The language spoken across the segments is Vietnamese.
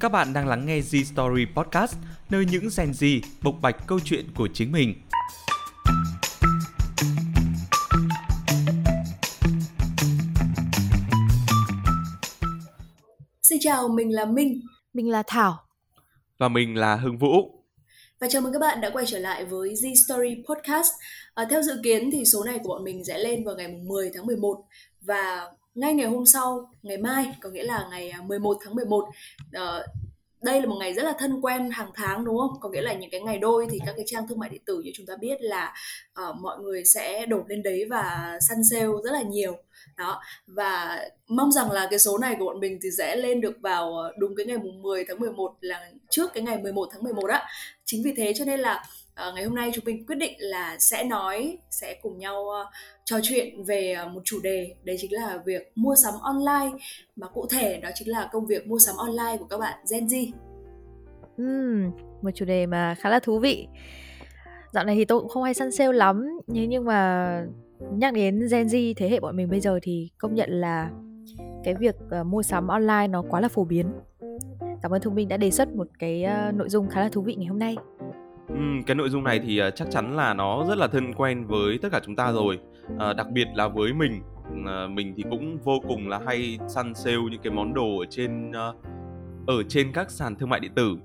Các bạn đang lắng nghe Z Story Podcast, nơi những Gen Z bộc bạch câu chuyện của chính mình. Xin chào, mình là Minh Mình là Thảo. Và mình là Hưng Vũ và chào mừng các bạn đã quay trở lại với Z Story Podcast. À, theo dự kiến thì số này của bọn mình sẽ lên vào ngày mùng 10 tháng 11 và ngay ngày hôm sau, ngày mai, có nghĩa là ngày à, 11 tháng 11, À, ờ, đây là một ngày rất là thân quen hàng tháng đúng không? Có nghĩa là những cái ngày đôi thì các cái trang thương mại điện tử như chúng ta biết là uh, mọi người sẽ đổ lên đấy và săn sale rất là nhiều. Đó, và mong rằng là cái số này của bọn mình thì sẽ lên được vào ờ, đúng cái ngày mùng 10 tháng 11 là trước cái ngày 11 tháng 11 á. Chính vì thế cho nên là ờ, ngày hôm nay chúng mình quyết định là sẽ nói sẽ cùng nhau uh, trò chuyện về uh, một chủ đề đấy chính là việc mua sắm online mà cụ thể đó chính là công việc mua sắm online của các bạn Gen Z. Uhm, một chủ đề mà khá là thú vị. Dạo này thì tôi cũng không hay săn sale lắm, nhưng nhưng mà nhắc đến Gen Z thế hệ bọn mình bây giờ thì công nhận là cái việc uh, mua sắm online nó quá là phổ biến. Cảm ơn Thông Minh đã đề xuất một cái uh, nội dung khá là thú vị ngày hôm nay. Ừ, cái nội dung này thì uh, chắc chắn là nó rất là thân quen với tất cả chúng ta rồi. Ờ, đặc biệt là với mình, ờ, mình thì cũng vô cùng là hay săn sale những cái món đồ ở trên uh, ở trên các sàn thương mại điện tử.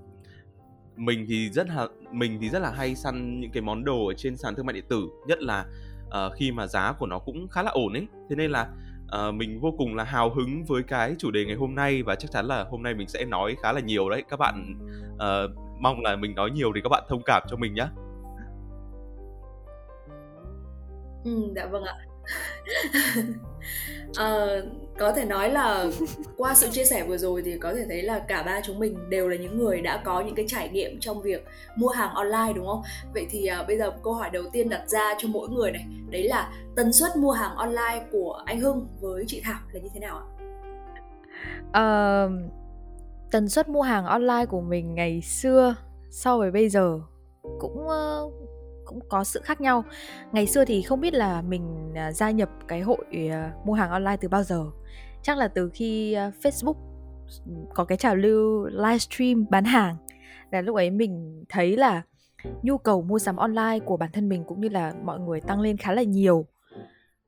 Mình thì rất là mình thì rất là hay săn những cái món đồ ở trên sàn thương mại điện tử, nhất là uh, khi mà giá của nó cũng khá là ổn ấy. Thế nên là à, mình vô cùng là hào hứng với cái chủ đề ngày hôm nay và chắc chắn là hôm nay mình sẽ nói khá là nhiều đấy. Các bạn à, mong là mình nói nhiều thì các bạn thông cảm cho mình nhé. Ừ, dạ vâng ạ. Ờ, có thể nói là qua sự chia sẻ vừa rồi thì có thể thấy là cả ba chúng mình đều là những người đã có những cái trải nghiệm trong việc mua hàng online đúng không? Vậy thì à, bây giờ câu hỏi đầu tiên đặt ra cho mỗi người này, đấy là tần suất mua hàng online của anh Hưng với chị Thảo là như thế nào ạ? à, tần suất mua hàng online của mình ngày xưa so với bây giờ cũng uh cũng có sự khác nhau. Ngày xưa thì không biết là mình à, gia nhập cái hội à, mua hàng online từ bao giờ. Chắc là từ khi à, Facebook có cái trào lưu livestream bán hàng là lúc ấy mình thấy là nhu cầu mua sắm online của bản thân mình cũng như là mọi người tăng lên khá là nhiều.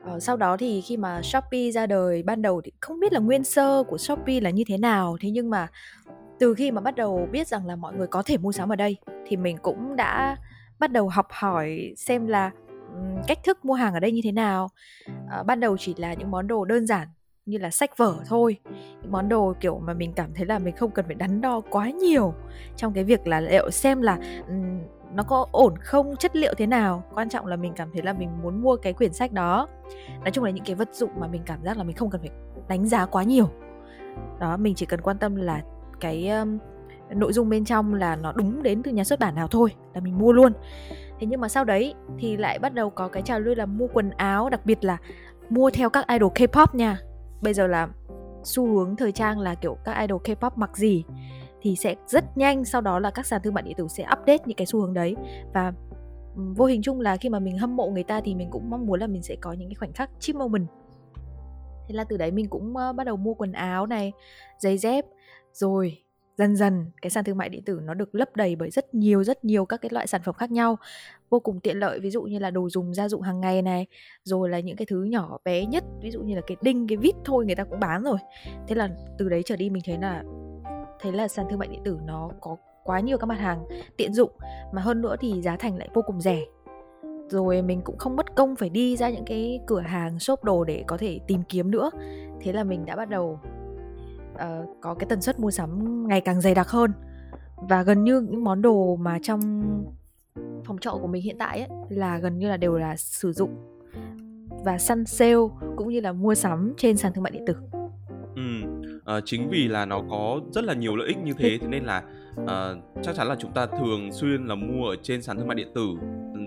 Ờ, sau đó thì khi mà Shopee ra đời ban đầu thì không biết là nguyên sơ của Shopee là như thế nào thế nhưng mà từ khi mà bắt đầu biết rằng là mọi người có thể mua sắm ở đây thì mình cũng đã bắt đầu học hỏi xem là cách thức mua hàng ở đây như thế nào. À, ban đầu chỉ là những món đồ đơn giản như là sách vở thôi. Những món đồ kiểu mà mình cảm thấy là mình không cần phải đắn đo quá nhiều trong cái việc là liệu xem là um, nó có ổn không chất liệu thế nào. Quan trọng là mình cảm thấy là mình muốn mua cái quyển sách đó. Nói chung là những cái vật dụng mà mình cảm giác là mình không cần phải đánh giá quá nhiều. Đó mình chỉ cần quan tâm là cái um, nội dung bên trong là nó đúng đến từ nhà xuất bản nào thôi là mình mua luôn. Thế nhưng mà sau đấy thì lại bắt đầu có cái trào lưu là mua quần áo, đặc biệt là mua theo các idol K-pop nha. Bây giờ là xu hướng thời trang là kiểu các idol K-pop mặc gì thì sẽ rất nhanh, sau đó là các sàn thương mại điện tử sẽ update những cái xu hướng đấy. Và vô hình chung là khi mà mình hâm mộ người ta thì mình cũng mong muốn là mình sẽ có những cái khoảnh khắc chip moment. Thế là từ đấy mình cũng bắt đầu mua quần áo này, giày dép, rồi dần dần cái sàn thương mại điện tử nó được lấp đầy bởi rất nhiều rất nhiều các cái loại sản phẩm khác nhau. Vô cùng tiện lợi, ví dụ như là đồ dùng gia dụng hàng ngày này, rồi là những cái thứ nhỏ bé nhất, ví dụ như là cái đinh, cái vít thôi người ta cũng bán rồi. Thế là từ đấy trở đi mình thấy là thấy là sàn thương mại điện tử nó có quá nhiều các mặt hàng tiện dụng, mà hơn nữa thì giá thành lại vô cùng rẻ. Rồi mình cũng không mất công phải đi ra những cái cửa hàng, shop đồ để có thể tìm kiếm nữa. Thế là mình đã bắt đầu uh, có cái tần suất mua sắm ngày càng dày đặc hơn và gần như những món đồ mà trong phòng trọ của mình hiện tại ấy, là gần như là đều là sử dụng và săn sale cũng như là mua sắm trên sàn thương mại điện tử Ừ, à, chính vì là nó có rất là nhiều lợi ích như thế thế nên là à, chắc chắn là chúng ta thường xuyên là mua ở trên sàn thương mại điện tử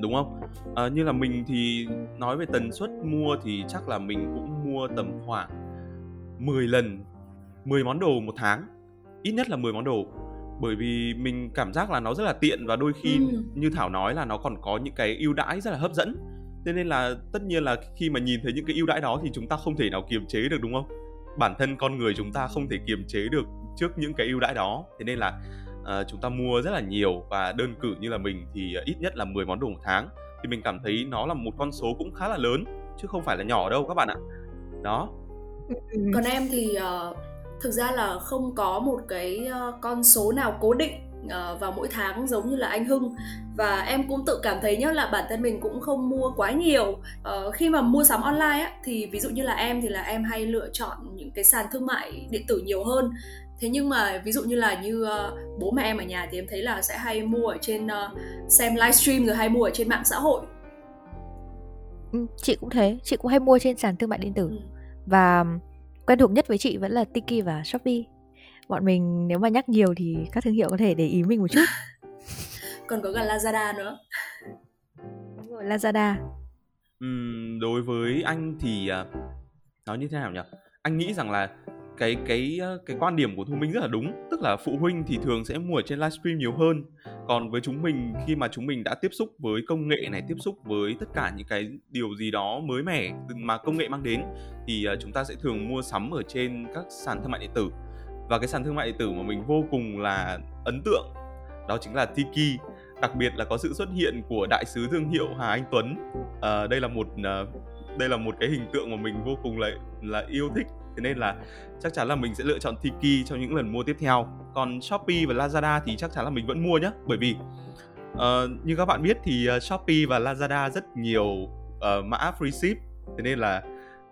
đúng không? À, như là mình thì nói về tần suất mua thì chắc là mình cũng mua tầm khoảng 10 lần 10 món đồ một tháng. Ít nhất là 10 món đồ bởi vì mình cảm giác là nó rất là tiện và đôi khi Ừ. như Thảo nói là nó còn có những cái ưu đãi rất là hấp dẫn. Thế nên là tất nhiên là khi mà nhìn thấy những cái ưu đãi đó thì chúng ta không thể nào kiềm chế được đúng không? Bản thân con người chúng ta không thể kiềm chế được trước những cái ưu đãi đó. Thế nên là uh, chúng ta mua rất là nhiều và đơn cử như là mình thì ít nhất là 10 món đồ một tháng. Thì mình cảm thấy nó là một con số cũng khá là lớn chứ không phải là nhỏ đâu các bạn ạ. Đó. Còn em thì uh, thực ra là không có một cái uh, con số nào cố định uh, vào mỗi tháng giống như là anh Hưng. Và em cũng tự cảm thấy nhá là bản thân mình cũng không mua quá nhiều. Uh, khi mà mua sắm online á thì ví dụ như là em thì là em hay lựa chọn những cái sàn thương mại điện tử nhiều hơn. Thế nhưng mà ví dụ như là như uh, bố mẹ em ở nhà thì em thấy là sẽ hay mua ở trên uh, xem livestream rồi hay mua ở trên mạng xã hội. Ừ, chị cũng thế. Chị cũng hay mua trên sàn thương mại điện tử. Ừ. và quen thuộc nhất với chị vẫn là Tiki và Shopee. Bọn mình nếu mà nhắc nhiều thì các thương hiệu có thể để ý mình một chút. Còn có cả Lazada nữa. Đúng rồi, Lazada. Uhm, đối với anh thì uh, nói như thế nào nhỉ? Anh nghĩ rằng là cái cái ờ, cái quan điểm của thu minh rất là đúng. Tức là phụ huynh thì thường sẽ mua ở trên livestream nhiều hơn. Còn với chúng mình khi mà chúng mình đã tiếp xúc với công nghệ này tiếp xúc với tất cả những cái điều gì đó mới mẻ mà công nghệ mang đến thì ờ, chúng ta sẽ thường mua sắm ở trên các sàn thương mại điện tử. Và cái sàn thương mại điện tử mà mình vô cùng là ấn tượng đó chính là Tiki. Đặc biệt là có sự xuất hiện của đại sứ thương hiệu Hà Anh Tuấn. À, đây là một đây là một cái hình tượng mà mình vô cùng là là yêu thích thế nên là chắc chắn là mình sẽ lựa chọn Tiki trong những lần mua tiếp theo. Còn Shopee và Lazada thì chắc chắn là mình vẫn mua nhé bởi vì uh, như các bạn biết thì ờ, Shopee và Lazada rất nhiều uh, mã free ship. Thế nên là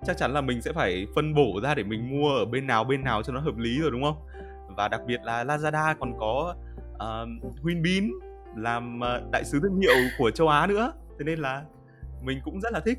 chắc chắn là mình sẽ phải phân bổ ra để mình mua ở bên nào bên nào cho nó hợp lý rồi đúng không? Và đặc biệt là Lazada còn có uh, Winbin làm uh, đại sứ thương hiệu của châu Á nữa. Thế nên là mình cũng rất là thích.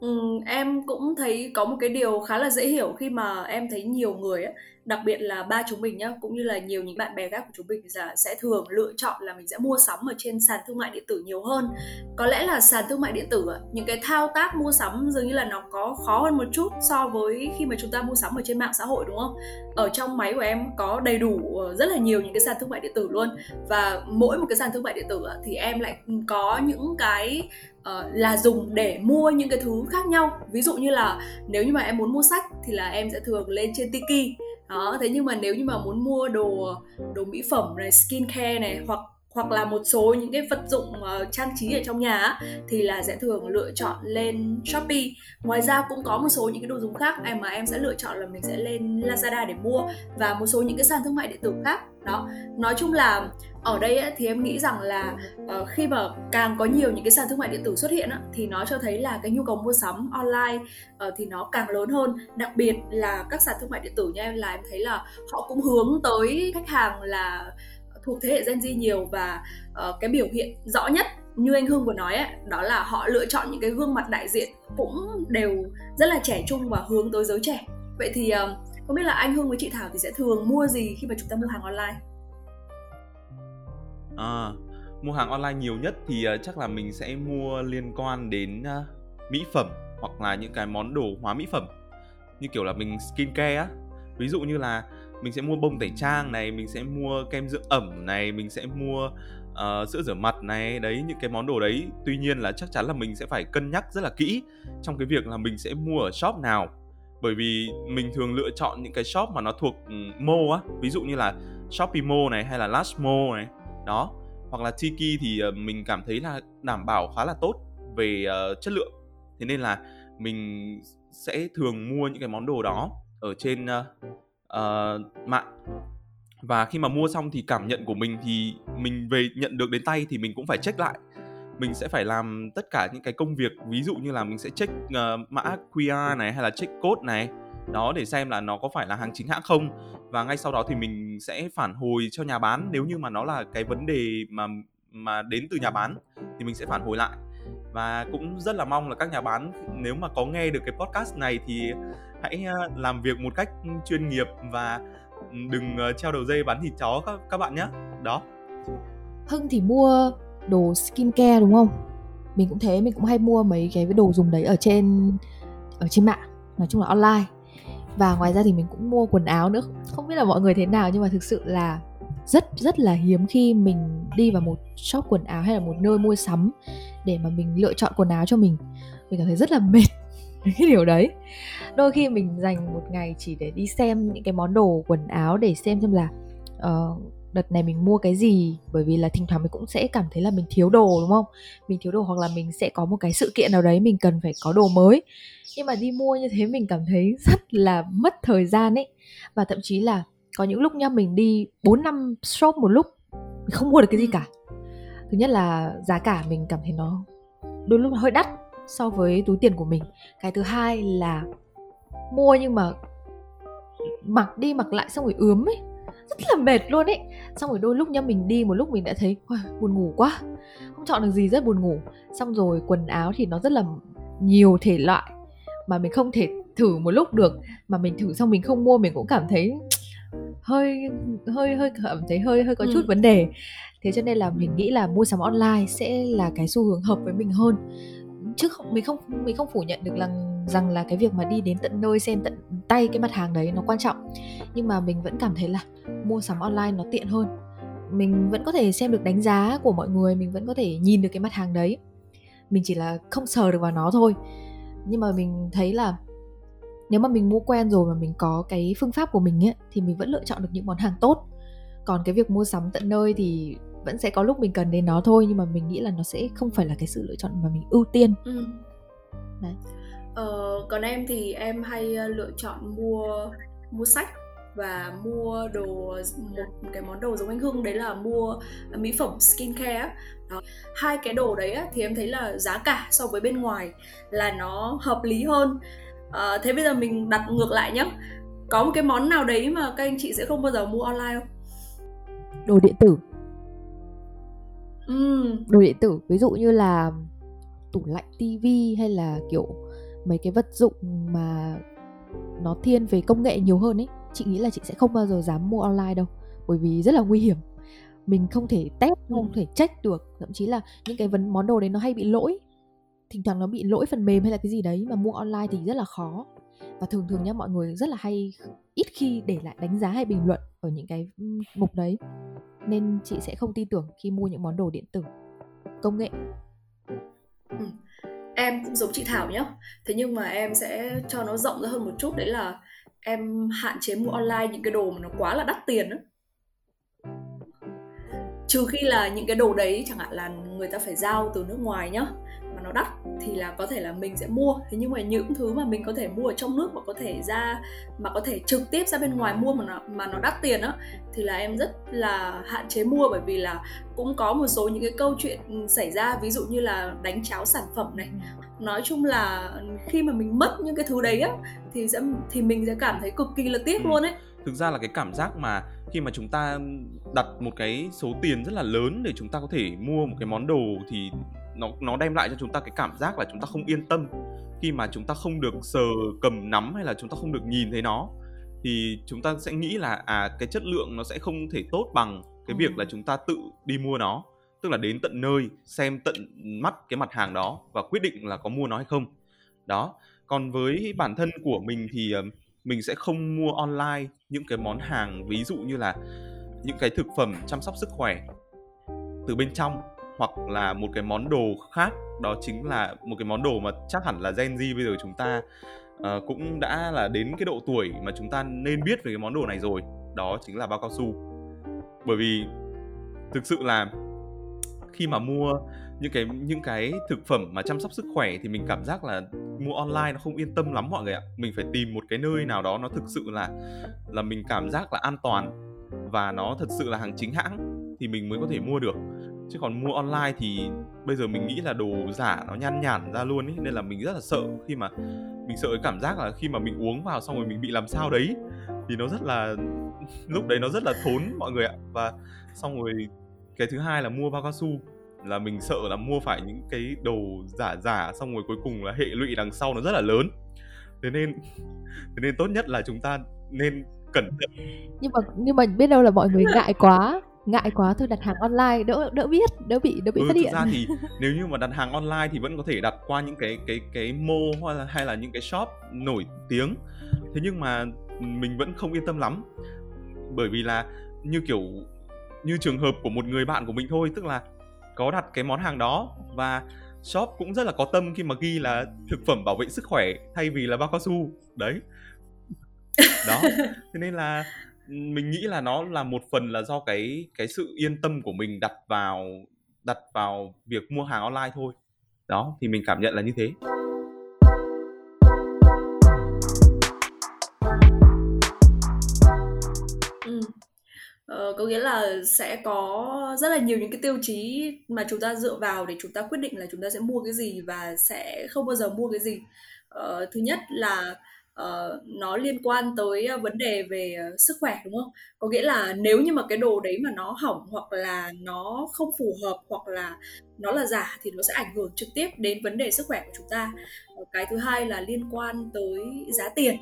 Ừ, em cũng thấy có một cái điều khá là dễ hiểu khi mà em thấy nhiều người á, đặc biệt là ba chúng mình nhá, cũng như là nhiều những bạn bè khác của chúng mình là sẽ thường lựa chọn là mình sẽ mua sắm ở trên sàn thương mại điện tử nhiều hơn. Có lẽ là sàn thương mại điện tử những cái thao tác mua sắm dường như là nó có khó hơn một chút so với khi mà chúng ta mua sắm ở trên mạng xã hội đúng không? Ở trong máy của em có đầy đủ ờ, rất là nhiều những cái sàn thương mại điện tử luôn và mỗi một cái sàn thương mại điện tử thì em lại có những cái uh, là dùng để mua những cái thứ khác nhau ví dụ như là nếu như mà em muốn mua sách thì là em sẽ thường lên trên tiki đó, thế nhưng mà nếu như mà muốn mua đồ đồ mỹ phẩm này skin care này, hoặc hoặc là một số những cái vật dụng uh, trang trí ở trong nhà thì là sẽ thường lựa chọn lên Shopee. Ngoài ra cũng có một số những cái đồ dùng khác em mà em sẽ lựa chọn là mình sẽ lên Lazada để mua và một số những cái sàn thương mại điện tử khác. Đó. Nói chung là ở đây ấy, thì em nghĩ rằng là uh, khi mà càng có nhiều những cái sàn thương mại điện tử xuất hiện ấy, thì nó cho thấy là cái nhu cầu mua sắm online uh, thì nó càng lớn hơn đặc biệt là các sàn thương mại điện tử nha em là em thấy là họ cũng hướng tới khách hàng là thuộc thế hệ Gen Z nhiều và uh, cái biểu hiện rõ nhất như anh Hưng vừa nói ấy, đó là họ lựa chọn những cái gương mặt đại diện cũng đều rất là trẻ trung và hướng tới giới trẻ. Vậy thì uh, không biết là anh Hưng với chị Thảo thì sẽ thường mua gì khi mà chúng ta mua hàng online? À, mua hàng online nhiều nhất thì uh, chắc là mình sẽ mua liên quan đến uh, mỹ phẩm hoặc là những cái món đồ hóa mỹ phẩm. Như kiểu là mình skincare á. Ví dụ như là mình sẽ mua bông tẩy trang này mình sẽ mua kem dưỡng ẩm này mình sẽ mua uh, sữa rửa mặt này đấy những cái món đồ đấy. Tuy nhiên là chắc chắn là mình sẽ phải cân nhắc rất là kỹ trong cái việc là mình sẽ mua ở shop nào. Bởi vì mình thường lựa chọn những cái shop mà nó thuộc ừ, mall á. Ví dụ như là Shopee Mall này hay là Last Mall này. Đó. Hoặc là Tiki thì ờ, mình cảm thấy là đảm bảo khá là tốt về uh, chất lượng. Thế nên là mình sẽ thường mua những cái món đồ đó ở trên uh, uh, mạng. Và khi mà mua xong thì cảm nhận của mình thì mình về nhận được đến tay thì mình cũng phải check lại. Mình sẽ phải làm tất cả những cái công việc ví dụ như là mình sẽ check uh, mã QR này hay là check code này đó để xem là nó có phải là hàng chính hãng không. Và ngay sau đó thì mình sẽ phản hồi cho nhà bán. Nếu như mà nó là cái vấn đề mà mà đến từ nhà bán thì mình sẽ phản hồi lại. Và cũng rất là mong là các nhà bán nếu mà có nghe được cái podcast này thì hãy à, làm việc một cách ừ, chuyên nghiệp và ừ, đừng ờ, treo đầu dây bán thịt chó các các bạn nhé đó. Hưng thì mua đồ skincare, đúng không? Mình cũng thế, mình cũng hay mua mấy cái đồ dùng đấy ở trên ở trên mạng, nói chung là online. Và ngoài ra thì mình cũng mua quần áo nữa. Không biết là mọi người thế nào, nhưng mà thực sự là rất rất là hiếm khi mình đi vào một shop quần áo hay là một nơi mua sắm để mà mình lựa chọn quần áo cho mình. Mình cảm thấy rất là mệt. cái điều đấy. Đôi khi mình dành một ngày chỉ để đi xem những cái món đồ quần áo để xem xem là uh, đợt này mình mua cái gì bởi vì là thỉnh thoảng mình cũng sẽ cảm thấy là mình thiếu đồ đúng không? Mình thiếu đồ hoặc là mình sẽ có một cái sự kiện nào đấy mình cần phải có đồ mới. Nhưng mà đi mua như thế mình cảm thấy rất là mất thời gian ấy. Và thậm chí là có những lúc nha mình đi 4 năm shop một lúc mình không mua được cái gì cả. Thứ nhất là giá cả mình cảm thấy nó đôi lúc hơi đắt so với túi tiền của mình. Cái thứ hai là mua nhưng mà mặc đi mặc lại xong rồi ướm ấy. Rất là mệt luôn ấy. Xong rồi đôi lúc nha mình đi một lúc mình đã thấy buồn ngủ quá. Không chọn được gì rất buồn ngủ. Xong rồi quần áo thì nó rất là nhiều thể loại mà mình không thể thử một lúc được. Mà mình thử xong mình không mua mình cũng cảm thấy hơi hơi hơi cảm thấy hơi hơi có ừ. chút vấn đề. Thế cho nên là mình nghĩ là mua sắm online sẽ là cái xu hướng hợp với mình hơn chứ không, mình không mình không phủ nhận được rằng rằng là cái việc mà đi đến tận nơi xem tận tay cái mặt hàng đấy nó quan trọng. Nhưng mà mình vẫn cảm thấy là mua sắm online nó tiện hơn. Mình vẫn có thể xem được đánh giá của mọi người, mình vẫn có thể nhìn được cái mặt hàng đấy. Mình chỉ là không sờ được vào nó thôi. Nhưng mà mình thấy là nếu mà mình mua quen rồi mà mình có cái phương pháp của mình ấy, thì mình vẫn lựa chọn được những món hàng tốt. Còn cái việc mua sắm tận nơi thì vẫn sẽ có lúc mình cần đến nó thôi nhưng mà mình nghĩ là nó sẽ không phải là cái sự lựa chọn mà mình ưu tiên. Ừ. đấy. Ờ, còn em thì em hay ờ, lựa chọn mua mua sách và mua đồ một cái món đồ giống anh Hưng đấy là mua mỹ phẩm skincare đó. hai cái đồ đấy á, thì em thấy là giá cả so với bên ngoài là nó hợp lý hơn. À, thế bây giờ mình đặt ngược lại nhé có một cái món nào đấy mà các anh chị sẽ không bao giờ mua online không? Đồ điện tử ừ. đồ điện tử ví dụ như là tủ lạnh tivi hay là kiểu mấy cái vật dụng mà nó thiên về công nghệ nhiều hơn ấy chị nghĩ là chị sẽ không bao giờ dám mua online đâu bởi vì rất là nguy hiểm. Mình không thể test không thể check được thậm chí là những cái vấn món đồ đấy nó hay bị lỗi. Thỉnh thoảng nó bị lỗi phần mềm hay là cái gì đấy mà mua online thì rất là khó. Và thường thường nhá mọi người rất là hay ít khi để lại đánh giá hay bình luận ở những cái mục đấy nên chị sẽ không tin tưởng khi mua những món đồ điện tử. Công nghệ. Ừ. em cũng giống chị thảo nhá. Thế nhưng mà em sẽ cho nó rộng ra hơn một chút, đấy là em hạn chế mua online những cái đồ mà nó quá là đắt tiền đó trừ khi là những cái đồ đấy chẳng hạn là người ta phải giao từ nước ngoài nhá nó đắt thì là có thể là mình sẽ mua. Thế nhưng mà những thứ mà mình có thể mua ở trong nước mà có thể ra mà có thể trực tiếp ra bên ngoài mua mà nó mà nó đắt tiền á thì là em rất là hạn chế mua. Bởi vì là cũng có một số những cái câu chuyện xảy ra ví dụ như là đánh cháo sản phẩm này. Nói chung là khi mà mình mất những cái thứ đấy á thì sẽ thì mình sẽ cảm thấy cực kỳ là tiếc ừ. luôn ấy. Thực ra là cái cảm giác mà khi mà chúng ta đặt một cái số tiền rất là lớn để chúng ta có thể mua một cái món đồ thì nó nó đem lại cho chúng ta cái cảm giác là chúng ta không yên tâm. Khi mà chúng ta không được sờ cầm nắm hay là chúng ta không được nhìn thấy nó thì chúng ta sẽ nghĩ là à cái chất lượng nó sẽ không thể tốt bằng cái việc là ừ. chúng ta tự đi mua nó. Tức là đến tận nơi xem tận mắt cái mặt hàng đó và quyết định là có mua nó hay không. Đó. Còn với bản thân của mình thì ờ, mình sẽ không mua online những cái món hàng ví dụ như là những cái thực phẩm chăm sóc sức khỏe từ bên trong hoặc là một cái món đồ khác đó chính là một cái món đồ mà chắc hẳn là Gen Z bây giờ chúng ta uh, cũng đã là đến cái độ tuổi mà chúng ta nên biết về cái món đồ này rồi đó chính là bao cao su. Bởi vì thực sự là khi mà mua những cái những cái thực phẩm mà chăm sóc sức khỏe thì mình cảm giác là mua online nó không yên tâm lắm mọi người ạ. Mình phải tìm một cái nơi nào đó nó thực sự là là mình cảm giác là an toàn và nó thật sự là hàng chính hãng thì mình mới có thể mua được chứ còn mua online thì bây giờ mình nghĩ là đồ giả nó nhăn nhản ra luôn ý, nên là mình rất là sợ khi mà mình sợ cái cảm giác là khi mà mình uống vào xong rồi mình bị làm sao đấy. Thì nó rất là, lúc đấy nó rất là thốn mọi người ạ. Và xong rồi cái thứ hai là mua bao cao su, là mình sợ là mua phải những cái đồ giả giả xong rồi cuối cùng là hệ lụy đằng sau nó rất là lớn. Thế nên thế nên tốt nhất là chúng ta nên cẩn thận. Nhưng mà nhưng mà biết đâu là mọi người ngại quá ngại quá thôi đặt hàng online đỡ đỡ biết đỡ bị đỡ bị ừ, phát hiện thực ra thì nếu như mà đặt hàng online thì vẫn có thể đặt qua những cái cái cái mô hay là hay là những cái shop nổi tiếng. Thế nhưng mà mình vẫn không yên tâm lắm. Bởi vì là như kiểu như trường hợp của một người bạn của mình thôi tức là có đặt cái món hàng đó và shop cũng rất là có tâm khi mà ghi là thực phẩm bảo vệ sức khỏe thay vì là bao cao su. Đấy. Đó. Thế nên là mình nghĩ là nó là một phần là do cái cái sự yên tâm của mình đặt vào đặt vào việc mua hàng online thôi. Đó thì mình cảm nhận là như thế. Ừ. Ờ, có nghĩa là sẽ có rất là nhiều những cái tiêu chí mà chúng ta dựa vào để chúng ta quyết định là chúng ta sẽ mua cái gì và sẽ không bao giờ mua cái gì. Ờ, thứ nhất là Ờ, nó liên quan tới ờ, vấn đề về ờ, sức khỏe, đúng không? Có nghĩa là nếu như mà cái đồ đấy mà nó hỏng hoặc là nó không phù hợp hoặc là nó là giả thì nó sẽ ảnh hưởng trực tiếp đến vấn đề sức khỏe của chúng ta. Cái thứ hai là liên quan tới giá tiền.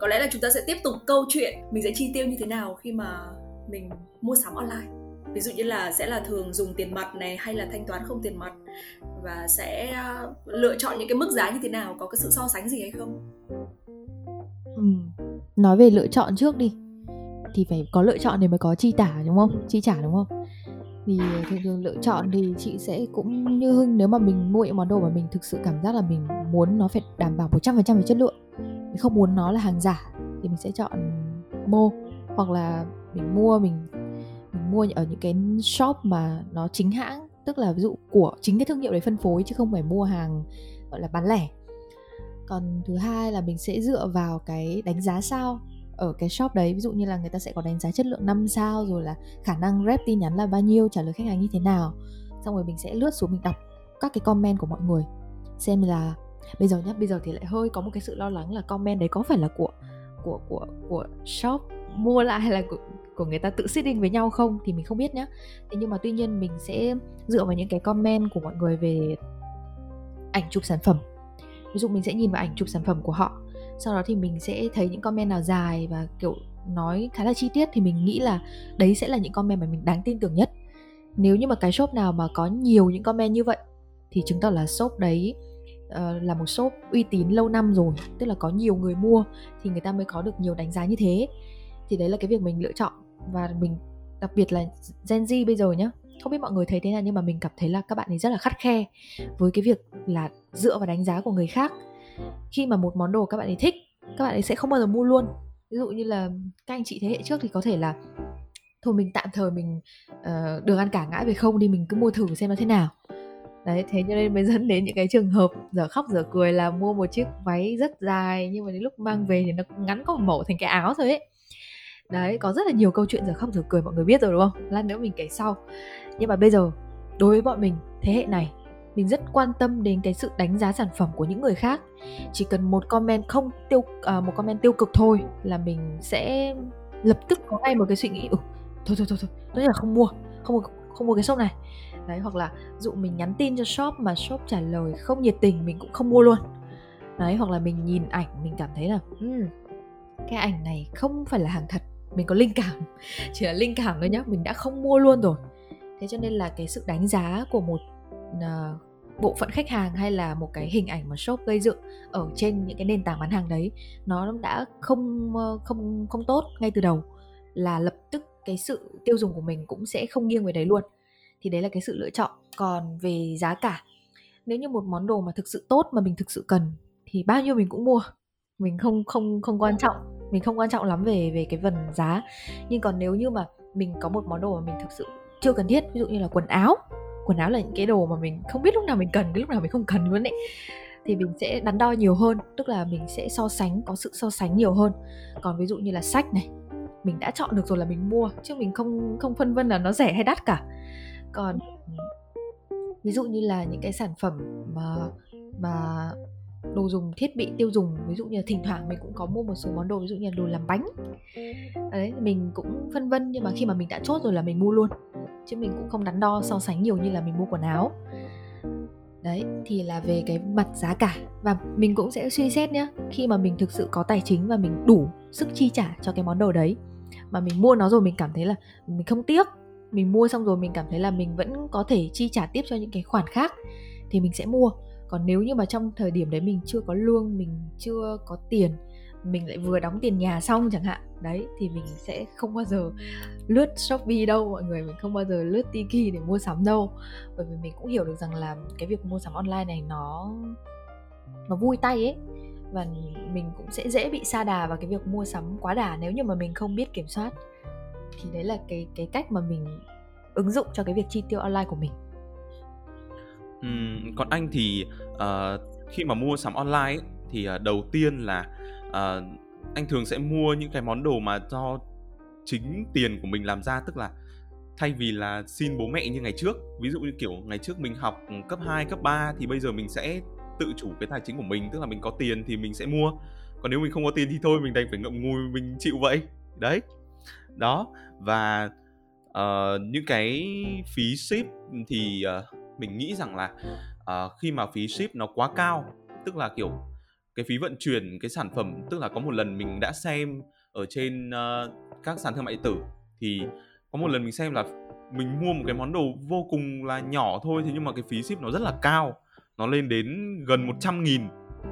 Có lẽ là chúng ta sẽ tiếp tục câu chuyện mình sẽ chi tiêu như thế nào khi mà mình mua sắm online ví dụ như là sẽ là thường dùng tiền mặt này hay là thanh toán không tiền mặt và sẽ lựa chọn những cái mức giá như thế nào, có cái sự so sánh gì hay không ừ. nói về lựa chọn trước đi. Thì phải có lựa chọn để mới có chi trả, đúng không? Chi trả, đúng không? Thì ờ, thường thường lựa chọn thì chị sẽ cũng như hưng, nếu mà mình mua những món đồ mà mình thực sự cảm giác là mình muốn nó phải đảm bảo 100% về chất lượng, mình không muốn nó là hàng giả, thì mình sẽ chọn mô hoặc là mình mua, mình mình mua ở những cái shop mà nó chính hãng, tức là ví dụ của, chính cái thương hiệu đấy phân phối chứ không phải mua hàng, gọi là, bán lẻ còn thứ hai là mình sẽ dựa vào cái đánh giá sao ở cái shop đấy. Ví dụ như là người ta sẽ có đánh giá chất lượng 5 sao rồi là khả năng rep tin nhắn là bao nhiêu trả lời khách hàng như thế nào. Xong rồi mình sẽ lướt xuống mình đọc các cái comment của mọi người xem là bây giờ nhá bây giờ thì lại hơi có một cái sự lo lắng là comment đấy có phải là của của của của shop mua lại hay là của, của người ta tự setting với nhau không thì mình không biết nhá. Thế nhưng mà tuy nhiên mình sẽ dựa vào những cái comment của mọi người về ảnh chụp sản phẩm ví dụ mình sẽ nhìn vào ảnh chụp sản phẩm của họ sau đó thì mình sẽ thấy những comment nào dài và kiểu nói khá là chi tiết thì mình nghĩ là đấy sẽ là những comment mà mình đáng tin tưởng nhất. Nếu như mà cái shop nào mà có nhiều những comment như vậy thì chứng tỏ là shop đấy uh, là một shop uy tín lâu năm rồi tức là có nhiều người mua thì người ta mới có được nhiều đánh giá như thế. Thì đấy là cái việc mình lựa chọn và mình đặc biệt là Gen Z bây giờ nhá không biết mọi người thấy thế nào nhưng mà mình cảm thấy là các bạn ấy rất là khắt khe với cái việc là dựa vào đánh giá của người khác. Khi mà một món đồ các bạn ấy thích các bạn ấy sẽ không bao giờ mua luôn. Ví dụ như là các anh chị thế hệ trước thì có thể là thôi mình tạm thời mình ờ, uh, đường ăn cả ngãi về không đi mình cứ mua thử xem nó thế nào. Đấy thế cho nên mới dẫn đến những cái trường hợp giờ khóc giờ cười là mua một chiếc váy rất dài nhưng mà đến lúc mang về thì nó ngắn có một mẫu thành cái áo thôi ấy. Đấy có rất là nhiều câu chuyện giờ khóc giờ cười mọi người biết rồi đúng không? Lát nữa mình kể sau. Nhưng mà bây giờ đối với bọn mình thế hệ này mình rất quan tâm đến cái sự đánh giá sản phẩm của những người khác. Chỉ cần một comment không tiêu à, một comment tiêu cực thôi là mình sẽ lập tức có ngay một cái suy nghĩ ừ, thôi thôi thôi thôi tôi là không mua không không mua cái shop này. Đấy hoặc là dụ mình nhắn tin cho shop mà shop trả lời không nhiệt tình mình cũng không mua luôn. Đấy hoặc là mình nhìn ảnh mình cảm thấy là um, cái ảnh này không phải là hàng thật mình có linh cảm. Chỉ là linh cảm thôi nhá mình đã không mua luôn rồi. Thế cho nên là cái sự đánh giá của một uh, bộ phận khách hàng hay là một cái hình ảnh mà shop gây dựng ở trên những cái nền tảng bán hàng đấy nó đã không ờ, không không tốt ngay từ đầu là lập tức cái sự tiêu dùng của mình cũng sẽ không nghiêng về đấy luôn. Thì đấy là cái sự lựa chọn. Còn về giá cả nếu như một món đồ mà thực sự tốt mà mình thực sự cần thì bao nhiêu mình cũng mua. Mình không không không quan trọng. Mình không quan trọng lắm về về cái phần giá. Nhưng còn nếu như mà mình có một món đồ mà mình thực sự chưa cần thiết ví dụ như là quần áo quần áo là những cái đồ mà mình không biết lúc nào mình cần lúc nào mình không cần luôn ấy. Thì mình sẽ đắn đo nhiều hơn tức là mình sẽ so sánh có sự so sánh nhiều hơn. Còn ví dụ như là sách này mình đã chọn được rồi là mình mua chứ mình không không phân vân là nó rẻ hay đắt cả. Còn ví dụ như là những cái sản phẩm mà mà đồ dùng, thiết bị tiêu dùng. Ví dụ như là thỉnh thoảng mình cũng có mua một số món đồ, ví dụ như là đồ làm bánh. Đấy, mình cũng phân vân, nhưng mà khi mà mình đã chốt rồi là mình mua luôn. Chứ mình cũng không đắn đo, so sánh nhiều như là mình mua quần áo. Đấy, thì là về cái mặt giá cả. Và mình cũng sẽ suy xét nhé khi mà mình thực sự có tài chính và mình đủ sức chi trả cho cái món đồ đấy, mà mình mua nó rồi mình cảm thấy là mình không tiếc. Mình mua xong rồi mình cảm thấy là mình vẫn có thể chi trả tiếp cho những cái khoản khác, thì mình sẽ mua còn nếu như mà trong thời điểm đấy mình chưa có lương, mình chưa có tiền, mình lại vừa đóng tiền nhà xong chẳng hạn, đấy, thì mình sẽ không bao giờ lướt shopee đâu, mọi người, mình không bao giờ lướt tiki để mua sắm đâu. Bởi vì mình cũng hiểu được rằng là cái việc mua sắm online này nó nó vui tay ấy. Và mình cũng sẽ dễ bị sa đà vào cái việc mua sắm quá đà nếu như mà mình không biết kiểm soát. Thì đấy là cái cái cách mà mình ứng dụng cho cái việc chi tiêu online của mình. Ừm, còn anh thì uh, khi mà mua sắm online ấy, thì uh, đầu tiên là uh, anh thường sẽ mua những cái món đồ mà do chính tiền của mình làm ra tức là thay vì là xin bố mẹ như ngày trước ví dụ như kiểu ngày trước mình học ừ, cấp 2, cấp 3 thì bây giờ mình sẽ tự chủ cái tài chính của mình tức là mình có tiền thì mình sẽ mua. Còn nếu mình không có tiền thì thôi mình đành phải ngậm ngùi mình chịu vậy. Đấy. Đó và uh, những cái phí ship thì uh, mình nghĩ rằng là uh, khi mà phí ship nó quá cao tức là kiểu cái phí vận chuyển cái sản phẩm tức là có một lần mình đã xem ở trên uh, các sàn thương mại điện tử thì có một lần mình xem là mình mua một cái món đồ vô cùng là nhỏ thôi thế nhưng mà cái phí ship nó rất là cao nó lên đến gần 100 nghìn.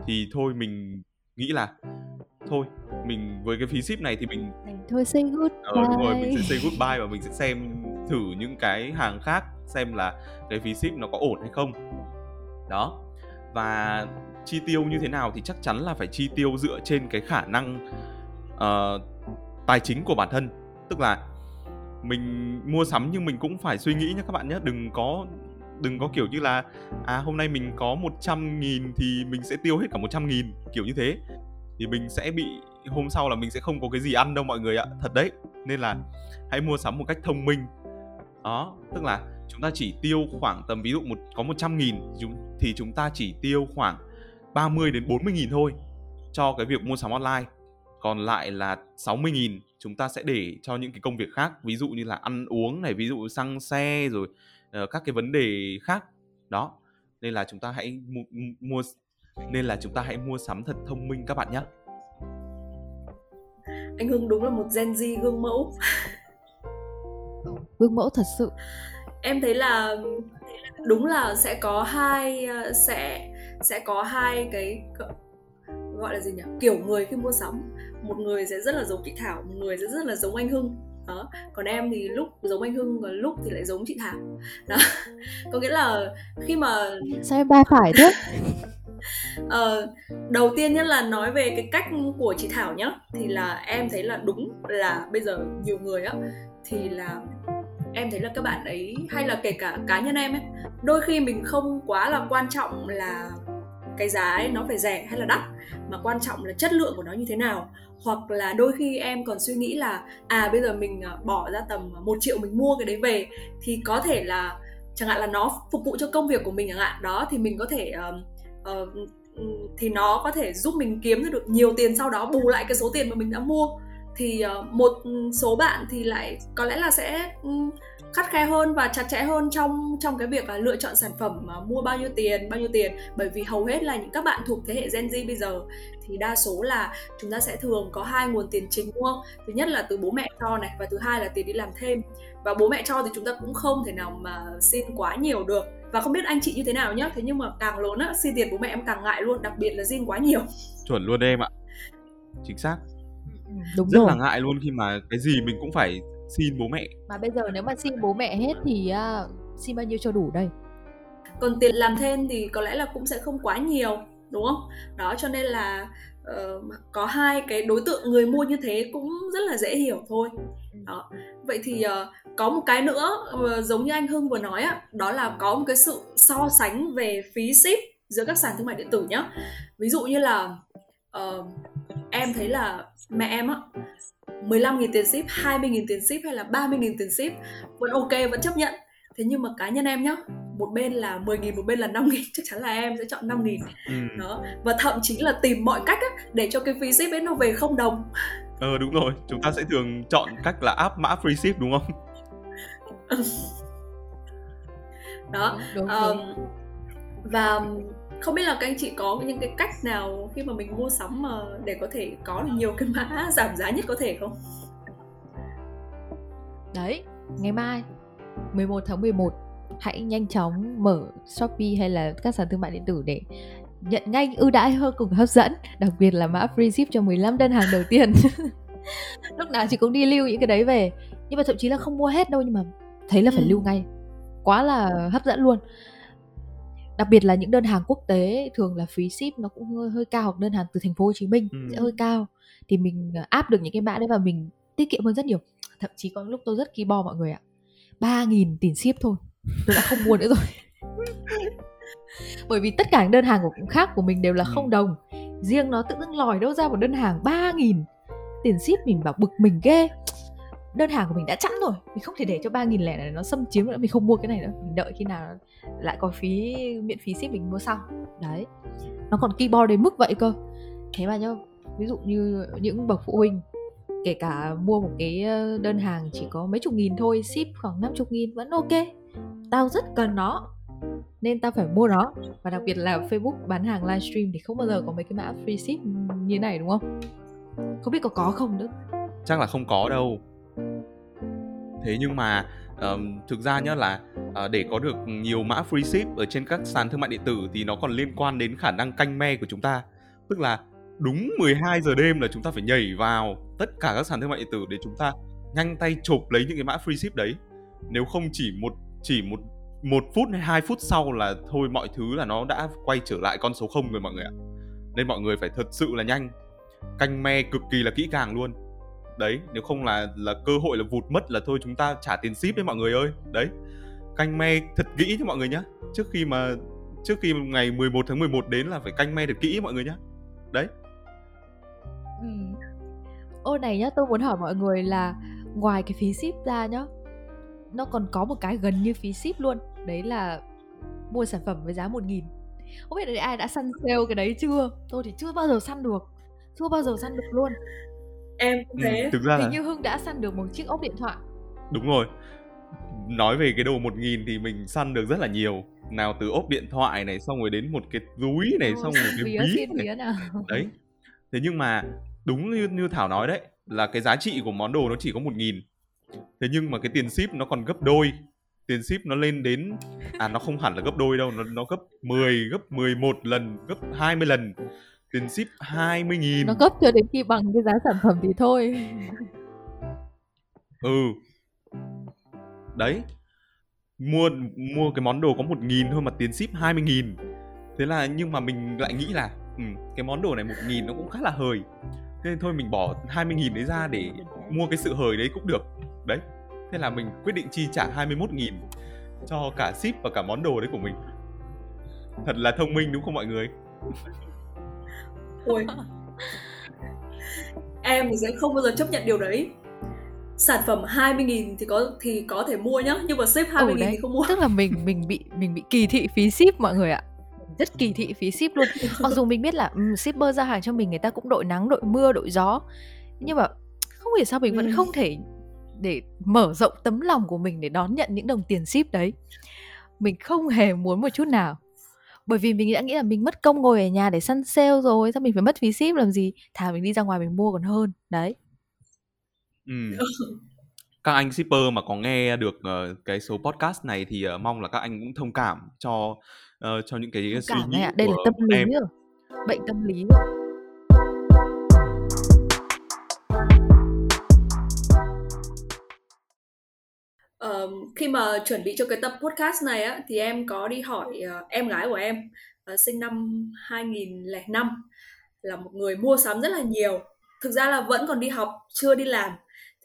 Thì thôi mình nghĩ là thôi mình với cái phí ship này thì mình thôi say goodbye. Ờ, đúng rồi mình sẽ say goodbye và mình sẽ xem thử những cái hàng khác xem là cái phí ship nó có ổn hay không. Đó. Và chi tiêu như thế nào thì chắc chắn là phải chi tiêu dựa trên cái khả năng uh, tài chính của bản thân. Tức là mình mua sắm nhưng mình cũng phải suy nghĩ nhé các bạn nhé đừng có đừng có kiểu như là à hôm nay mình có 100 nghìn thì mình sẽ tiêu hết cả 100 nghìn kiểu như thế. Thì mình sẽ bị hôm sau là mình sẽ không có cái gì ăn đâu mọi người ạ thật đấy. Nên là hãy mua sắm một cách thông minh đó tức là chúng ta chỉ tiêu khoảng tầm ví dụ một có 100 nghìn thì chúng ta chỉ tiêu khoảng 30 đến 40 nghìn thôi cho cái việc mua sắm online. Còn lại là 60 nghìn chúng ta sẽ để cho những cái công việc khác ví dụ như là ăn uống này ví dụ xăng xe rồi uh, các cái vấn đề khác. Đó nên là chúng ta hãy mua, mua nên là chúng ta hãy mua sắm thật thông minh các bạn nhé anh Hưng đúng là một Gen Z gương mẫu. gương mẫu thật sự. Em thấy là đúng là sẽ có hai ờ, sẽ sẽ có hai cái gọi là gì nhỉ? Kiểu người khi mua sắm. Một người sẽ rất là giống chị Thảo một người sẽ rất là giống anh Hưng. Đó. Còn em thì lúc giống anh Hưng và lúc thì lại giống chị Thảo. Đó. Có nghĩa là khi mà sao em ba phải thế uh, đầu tiên nhất là nói về cái cách của chị Thảo nhá thì là em thấy là đúng là bây giờ nhiều người á thì là em thấy là các bạn ấy hay là kể cả cá nhân em ấy đôi khi mình không quá là quan trọng là cái giá ấy nó phải rẻ hay là đắt mà quan trọng là chất lượng của nó như thế nào. Hoặc là đôi khi em còn suy nghĩ là à bây giờ mình à, bỏ ra tầm một triệu mình mua cái đấy về thì có thể là chẳng hạn là nó phục vụ cho công việc của mình chẳng hạn đó thì mình có thể uh, uh, thì nó có thể giúp mình kiếm được nhiều tiền sau đó bù lại cái số tiền mà mình đã mua. Thì uh, một số bạn thì lại có lẽ là sẽ um, khắt khe hơn và chặt chẽ hơn trong trong cái việc là lựa chọn sản phẩm mà mua bao nhiêu tiền bao nhiêu tiền. Bởi vì hầu hết là những các bạn thuộc thế hệ Gen Z bây giờ thì đa số là chúng ta sẽ thường có hai nguồn tiền chính đúng không? Thứ nhất là từ bố mẹ cho này và thứ hai là tiền đi làm thêm. Và bố mẹ cho thì chúng ta cũng không thể nào mà xin quá nhiều được và không biết anh chị như thế nào nhá. Thế nhưng mà càng lớn á xin tiền bố mẹ em càng ngại luôn đặc biệt là xin quá nhiều. Chuẩn luôn em ạ. Chính xác. Ừ, đúng rất rồi. là ngại luôn khi mà cái gì mình cũng phải xin bố mẹ. Mà bây giờ nếu mà xin bố mẹ hết thì uh, xin bao nhiêu cho đủ đây? Còn tiền làm thêm thì có lẽ là cũng sẽ không quá nhiều đúng không? Đó cho nên là uh, có hai cái đối tượng người mua như thế cũng rất là dễ hiểu thôi. Ừ. đó. Vậy thì uh, có một cái nữa giống như anh hưng vừa nói á đó là có một cái sự so sánh về phí ship giữa các sàn thương mại điện tử nhá ví dụ như là uh, em thấy là mẹ em á 15.000 tiền ship, 20.000 tiền ship hay là 30.000 tiền ship vẫn ok, vẫn chấp nhận. Thế nhưng mà cá nhân em nhá, một bên là 10.000, một bên là 5.000, chắc chắn là em sẽ chọn 5.000. Ừ. Đó. Và thậm chí là tìm mọi cách á, để cho cái phí ship ấy nó về không đồng. Ờ đúng rồi, chúng ta sẽ thường chọn cách là áp mã free ship đúng không? Đó. Đúng, đúng, um, và không biết là các anh chị có những cái cách nào khi mà mình mua sắm mà để có thể có được nhiều cái mã giảm giá nhất có thể không? Đấy, ngày mai 11 tháng 11 hãy nhanh chóng mở Shopee hay là các sàn thương mại điện tử để nhận ngay ưu đãi hơn cùng hấp dẫn đặc biệt là mã free ship cho 15 đơn hàng đầu tiên lúc nào chị cũng đi lưu những cái đấy về nhưng mà thậm chí là không mua hết đâu nhưng mà thấy là phải lưu ngay. Quá là hấp dẫn luôn. Đặc biệt là những đơn hàng quốc tế thường là phí ship nó cũng hơi, hơi cao hoặc đơn hàng từ thành phố Hồ Chí Minh ừ. sẽ hơi cao. Thì mình à, áp được những cái mã đấy và mình tiết kiệm hơn rất nhiều. Thậm chí có lúc tôi rất kỳ bo mọi người ạ. ba nghìn tiền ship thôi. Tôi đã không mua nữa rồi. Bởi vì tất cả những đơn hàng của khác của mình đều là không đồng. Riêng nó tự dưng lòi đâu ra một đơn hàng ba nghìn tiền ship mình bảo bực mình ghê đơn hàng của mình đã chẵn rồi, mình không thể để cho ba nghìn lẻ này nó xâm chiếm nữa, mình không mua cái này nữa. Mình đợi khi nào lại có phí, miễn phí ship mình mua sau. Đấy, nó còn keyboard đến mức vậy cơ. Thế mà nhá, ví dụ như những bậc phụ huynh, kể cả mua một cái đơn hàng chỉ có mấy chục nghìn thôi, ship khoảng năm chục nghìn vẫn ok. Tao rất cần nó, nên tao phải mua nó. Và đặc biệt là Facebook bán hàng livestream thì không bao giờ có mấy cái mã free ship như này, đúng không? Không biết có có không nữa. Chắc là không có đâu thế nhưng mà um, thực ra nhá là uh, để có được nhiều mã free ship ở trên các sàn thương mại điện tử thì nó còn liên quan đến khả năng canh me của chúng ta. Tức là đúng 12 giờ đêm là chúng ta phải nhảy vào tất cả các sàn thương mại điện tử để chúng ta nhanh tay chụp lấy những cái mã free ship đấy. Nếu không chỉ một chỉ một một phút hay hai phút sau là thôi mọi thứ là nó đã quay trở lại con số không rồi mọi người ạ. Nên mọi người phải thật sự là nhanh. Canh me cực kỳ là kỹ càng luôn đấy, nếu không là là cơ hội là vụt mất là thôi chúng ta trả tiền ship đấy mọi người ơi. Đấy, canh me thật kỹ cho mọi người nhé trước khi mà, trước khi ngày 11 tháng 11 đến là phải canh me thật kỹ mọi người nhé đấy. Ừ. ô, này nhá, tôi muốn hỏi mọi người là ngoài cái phí ship ra nhá, nó còn có một cái gần như phí ship luôn, đấy là mua sản phẩm với giá một nghìn. Không biết là ai đã săn sale cái đấy chưa? Tôi thì chưa bao giờ săn được, chưa bao giờ săn được luôn em cũng ừ, thế. ừ, thực ra hình là như hưng đã săn được một chiếc ốp điện thoại. Đúng rồi. Nói về cái đồ một nghìn thì mình săn được rất là nhiều. Nào từ ốp điện thoại này xong rồi đến một cái túi này xong rồi một cái ví này. Đấy. Thế nhưng mà đúng như như thảo nói đấy là cái giá trị của món đồ nó chỉ có một nghìn. Thế nhưng mà cái tiền ship nó còn gấp đôi. Tiền ship nó lên đến à nó không hẳn là gấp đôi đâu nó nó gấp 10 gấp 11 lần gấp 20 lần tiền ship 20 nghìn. Nó gấp cho đến khi bằng cái giá sản phẩm thì thôi. Ừ. Đấy. Mua mua cái món đồ có một nghìn thôi mà tiền ship 20 nghìn. Thế là nhưng mà mình lại nghĩ là ừ, cái món đồ này một nghìn nó cũng khá là hời. Thế nên thôi mình bỏ 20 nghìn đấy ra để mua cái sự hời đấy cũng được. Đấy. Thế là mình quyết định chi trả 21 nghìn cho cả ship và cả món đồ đấy của mình. Thật là thông minh đúng không mọi người ôi. Em thì sẽ không bao giờ chấp nhận điều đấy. Sản phẩm 20 nghìn thì có thì có thể mua nhá nhưng mà ship 20 nghìn thì không mua. Tức là mình mình bị mình bị kỳ thị phí ship mọi người ạ. Rất kỳ thị phí ship luôn. Mặc dù mình biết là um, shipper ra hàng cho mình người ta cũng đội nắng đội mưa đội gió. Nhưng mà không hiểu sao mình vẫn ừ. không thể để mở rộng tấm lòng của mình để đón nhận những đồng tiền ship đấy. Mình không hề muốn một chút nào bởi vì mình đã nghĩ là mình mất công ngồi ở nhà để săn sale rồi sao mình phải mất phí ship làm gì? Thà mình đi ra ngoài mình mua còn hơn đấy. Ừ. các anh shipper mà có nghe được uh, cái số podcast này thì uh, mong là các anh cũng thông cảm cho uh, cho những cái suy nghĩ đây của là tâm lý em. rồi bệnh tâm lý rồi khi mà chuẩn bị cho cái tập podcast này á thì em có đi hỏi uh, em gái của em uh, sinh năm 2005 là một người mua sắm rất là nhiều. Thực ra là vẫn còn đi học chưa đi làm.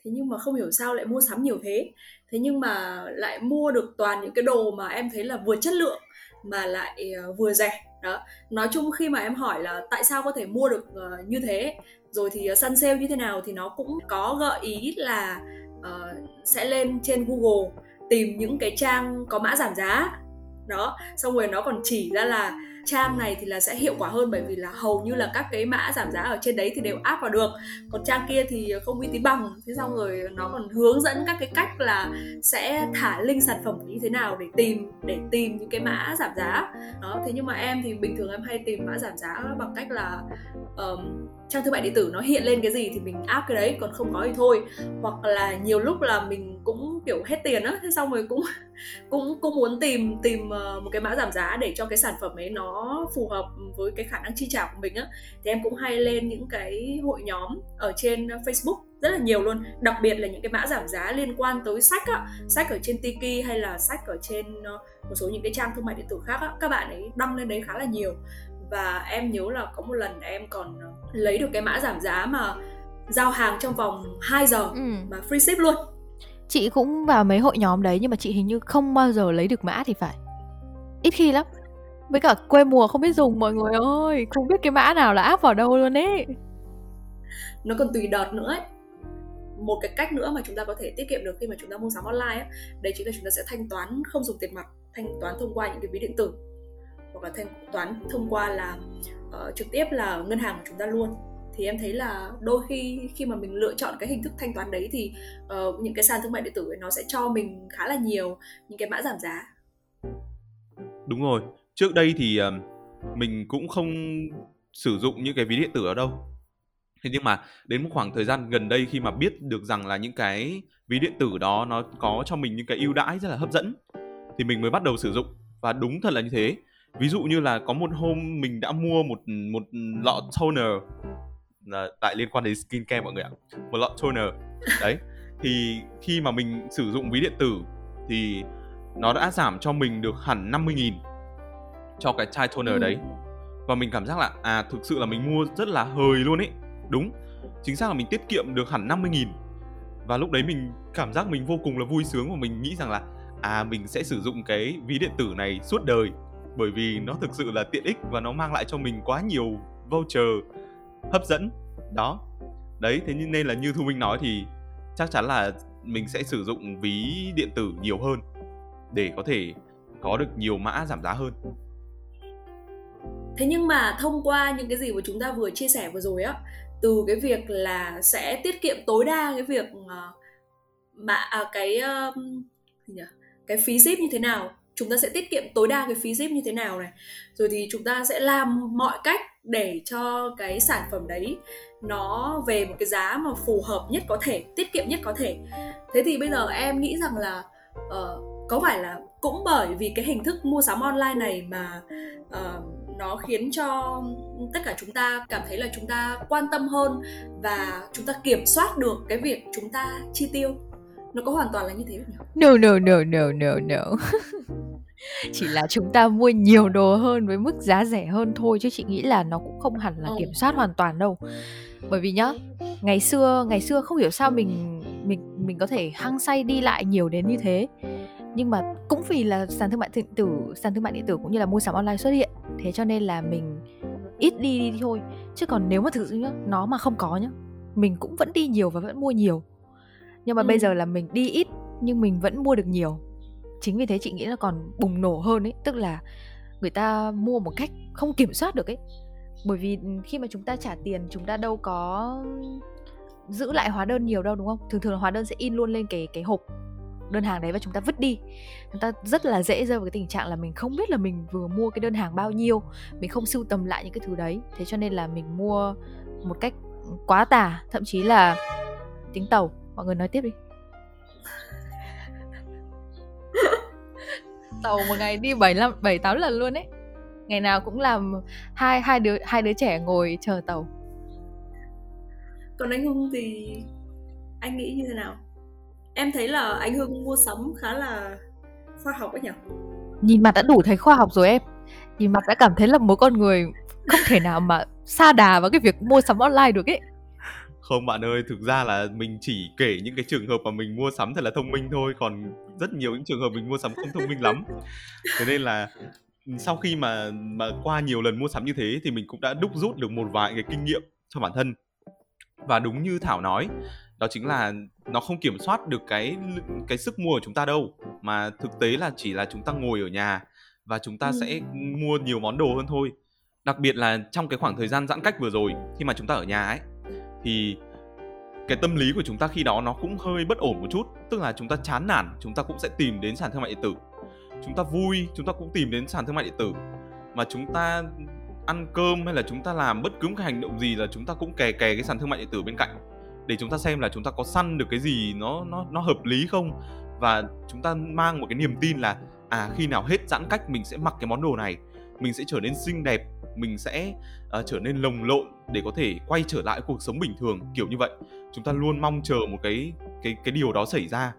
Thế nhưng mà không hiểu sao lại mua sắm nhiều thế. Thế nhưng mà lại mua được toàn những cái đồ mà em thấy là vừa chất lượng mà lại uh, vừa rẻ. Đó. Nói chung khi mà em hỏi là tại sao có thể mua được uh, như thế rồi thì uh, săn sale như thế nào thì nó cũng có gợi ý là uh, sẽ lên trên Google tìm những cái trang có mã giảm giá. Đó xong rồi nó còn chỉ ra là trang này thì là sẽ hiệu quả hơn bởi vì là hầu như là các cái mã giảm giá ở trên đấy thì đều áp vào được. Còn trang kia thì không uy tín bằng. Thế xong rồi nó còn hướng dẫn các cái cách là sẽ thả link sản phẩm như thế nào để tìm để tìm những cái mã giảm giá. Đó thế nhưng mà em thì bình thường em hay tìm mã giảm giá bằng cách là um, trang thương mại điện tử nó hiện lên cái gì thì mình áp cái đấy, còn không có thì thôi. Hoặc là nhiều lúc là mình cũng, kiểu, hết tiền á, thế xong rồi cũng cũng cũng muốn tìm tìm ờ, một cái mã giảm giá để cho cái sản phẩm ấy nó phù hợp với cái khả năng chi trả của mình á. Thì em cũng hay lên những cái hội nhóm ở trên Facebook rất là nhiều luôn. Đặc biệt là những cái mã giảm giá liên quan tới sách á. Sách ở trên Tiki hay là sách ở trên ờ, một số những cái trang thương mại điện tử khác á, các bạn ấy đăng lên đấy khá là nhiều và em nhớ là có một lần em còn ờ, lấy được cái mã giảm giá mà giao hàng trong vòng 2 giờ ừ. mà free ship luôn. Chị cũng vào mấy hội nhóm đấy nhưng mà chị hình như không bao giờ lấy được mã thì phải. Ít khi lắm. Với cả quê mùa không biết dùng mọi người ơi không biết cái mã nào là áp vào đâu luôn ấy. Nó còn tùy đợt nữa ấy. Một cái cách nữa mà chúng ta có thể tiết kiệm được khi mà chúng ta mua sắm online ấy, đấy chính là chúng ta sẽ thanh toán không dùng tiền mặt thanh toán thông qua những cái ví điện tử hoặc là thanh toán thông qua là uh, trực tiếp là ngân hàng của chúng ta luôn. Thì em thấy là đôi khi khi mà mình lựa chọn cái hình thức thanh toán đấy thì uh, những cái sàn thương mại điện tử ấy nó sẽ cho mình khá là nhiều những cái mã giảm giá. Đúng rồi. Trước đây thì uh, mình cũng không sử dụng những cái ví điện tử ở đâu. Thế nhưng mà đến một khoảng thời gian gần đây khi mà biết được rằng là những cái ví điện tử đó nó có cho mình những cái ưu đãi rất là hấp dẫn thì mình mới bắt đầu sử dụng. Và đúng thật là như thế ví dụ như là có một hôm mình đã mua một một lọ toner là tại liên quan đến skincare mọi người ạ. Một lọ toner. Đấy thì khi mà mình sử dụng ví điện tử thì nó đã giảm cho mình được hẳn 50.000 cho cái chai toner ừ. đấy và mình cảm giác là à thực sự là mình mua rất là hời luôn ấy. Đúng chính xác là mình tiết kiệm được hẳn 50.000 và lúc đấy mình cảm giác mình vô cùng là vui sướng và mình nghĩ rằng là à mình sẽ sử dụng cái ví điện tử này suốt đời bởi vì nó thực sự là tiện ích và nó mang lại cho mình quá nhiều voucher hấp dẫn. Đó. Đấy thế nên là như thu minh nói thì chắc chắn là mình sẽ sử dụng ví điện tử nhiều hơn để có thể có được nhiều mã giảm giá hơn. Thế nhưng mà thông qua những cái gì mà chúng ta vừa chia sẻ vừa rồi á từ cái việc là sẽ tiết kiệm tối đa cái việc ờ, mà à, cái uh, gì nhỉ? cái phí ship như thế nào chúng ta sẽ tiết kiệm tối đa cái phí ship như thế nào này rồi thì chúng ta sẽ làm mọi cách để cho cái sản phẩm đấy nó về một cái giá mà phù hợp nhất có thể tiết kiệm nhất có thể thế thì bây giờ em nghĩ rằng là uh, có phải là cũng bởi vì cái hình thức mua sắm online này mà uh, nó khiến cho tất cả chúng ta cảm thấy là chúng ta quan tâm hơn và chúng ta kiểm soát được cái việc chúng ta chi tiêu nó có hoàn toàn là như thế không nhỉ? No no no no no no. chỉ là chúng ta mua nhiều đồ hơn với mức giá rẻ hơn thôi chứ chị nghĩ là nó cũng không hẳn là kiểm soát hoàn toàn đâu. Bởi vì nhá ngày xưa ngày xưa không hiểu sao mình mình mình có thể hăng say đi lại nhiều đến như thế. Nhưng mà cũng vì là sàn thương mại điện tử sàn thương mại điện tử cũng như là mua sắm online xuất hiện thế cho nên là mình ít đi đi thôi. Chứ còn nếu mà thực sự nhá nó mà không có nhá mình cũng vẫn đi nhiều và vẫn mua nhiều. Nhưng mà ừ. bây giờ là mình đi ít nhưng mình vẫn mua được nhiều chính vì thế chị nghĩ là còn bùng nổ hơn ấy, tức là người ta mua một cách không kiểm soát được ấy. Bởi vì khi mà chúng ta trả tiền, chúng ta đâu có giữ lại hóa đơn nhiều đâu, đúng không? Thường thường là hóa đơn sẽ in luôn lên cái cái hộp đơn hàng đấy và chúng ta vứt đi. Chúng ta rất là dễ rơi vào cái tình trạng là mình không biết là mình vừa mua cái đơn hàng bao nhiêu, mình không sưu tầm lại những cái thứ đấy. Thế cho nên là mình mua một cách quá tả thậm chí là tính tàu. Mọi người nói tiếp đi. Tàu một ngày đi bảy năm bảy tám lần luôn ấy. Ngày nào cũng làm hai hai đứa hai đứa trẻ ngồi chờ tàu. Còn anh hưng thì anh nghĩ như thế nào? Em thấy là anh hưng mua sắm khá là khoa học ấy nhỉ? Nhìn mặt đã đủ thấy khoa học rồi em. Nhìn mặt đã cảm thấy là một con người không thể nào mà xa đà vào cái việc mua sắm online được ấy không bạn ơi thực ra là mình chỉ kể những cái trường hợp mà mình mua sắm thật là thông minh thôi còn rất nhiều những trường hợp mình mua sắm không thông minh lắm. Thế nên là sau khi mà mà qua nhiều lần mua sắm như thế thì mình cũng đã đúc rút được một vài cái kinh nghiệm cho bản thân. Và đúng như thảo nói đó chính là nó không kiểm soát được cái cái sức mua của chúng ta đâu mà thực tế là chỉ là chúng ta ngồi ở nhà và chúng ta ừ. sẽ mua nhiều món đồ hơn thôi. Đặc biệt là trong cái khoảng thời gian giãn cách vừa rồi khi mà chúng ta ở nhà ấy thì cái tâm lý của chúng ta khi đó nó cũng hơi bất ổn một chút tức là chúng ta chán nản chúng ta cũng sẽ tìm đến sàn thương mại điện tử chúng ta vui chúng ta cũng tìm đến sàn thương mại điện tử mà chúng ta ăn cơm hay là chúng ta làm bất cứ một cái hành động gì là chúng ta cũng kè kè cái sàn thương mại điện tử bên cạnh để chúng ta xem là chúng ta có săn được cái gì nó nó nó hợp lý không và chúng ta mang một cái niềm tin là à khi nào hết giãn cách mình sẽ mặc cái món đồ này mình sẽ trở nên xinh đẹp mình sẽ uh, trở nên lồng lộn để có thể quay trở lại cuộc sống bình thường kiểu như vậy. Chúng ta luôn mong chờ một cái cái cái điều đó xảy ra.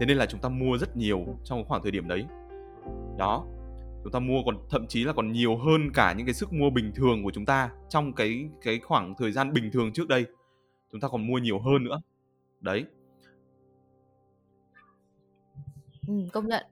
Thế nên là chúng ta mua rất nhiều trong khoảng thời điểm đấy. Đó. Chúng ta mua còn thậm chí là còn nhiều hơn cả những cái sức mua bình thường của chúng ta trong cái cái khoảng thời gian bình thường trước đây. Chúng ta còn mua nhiều hơn nữa. Đấy. Ừ, công nhận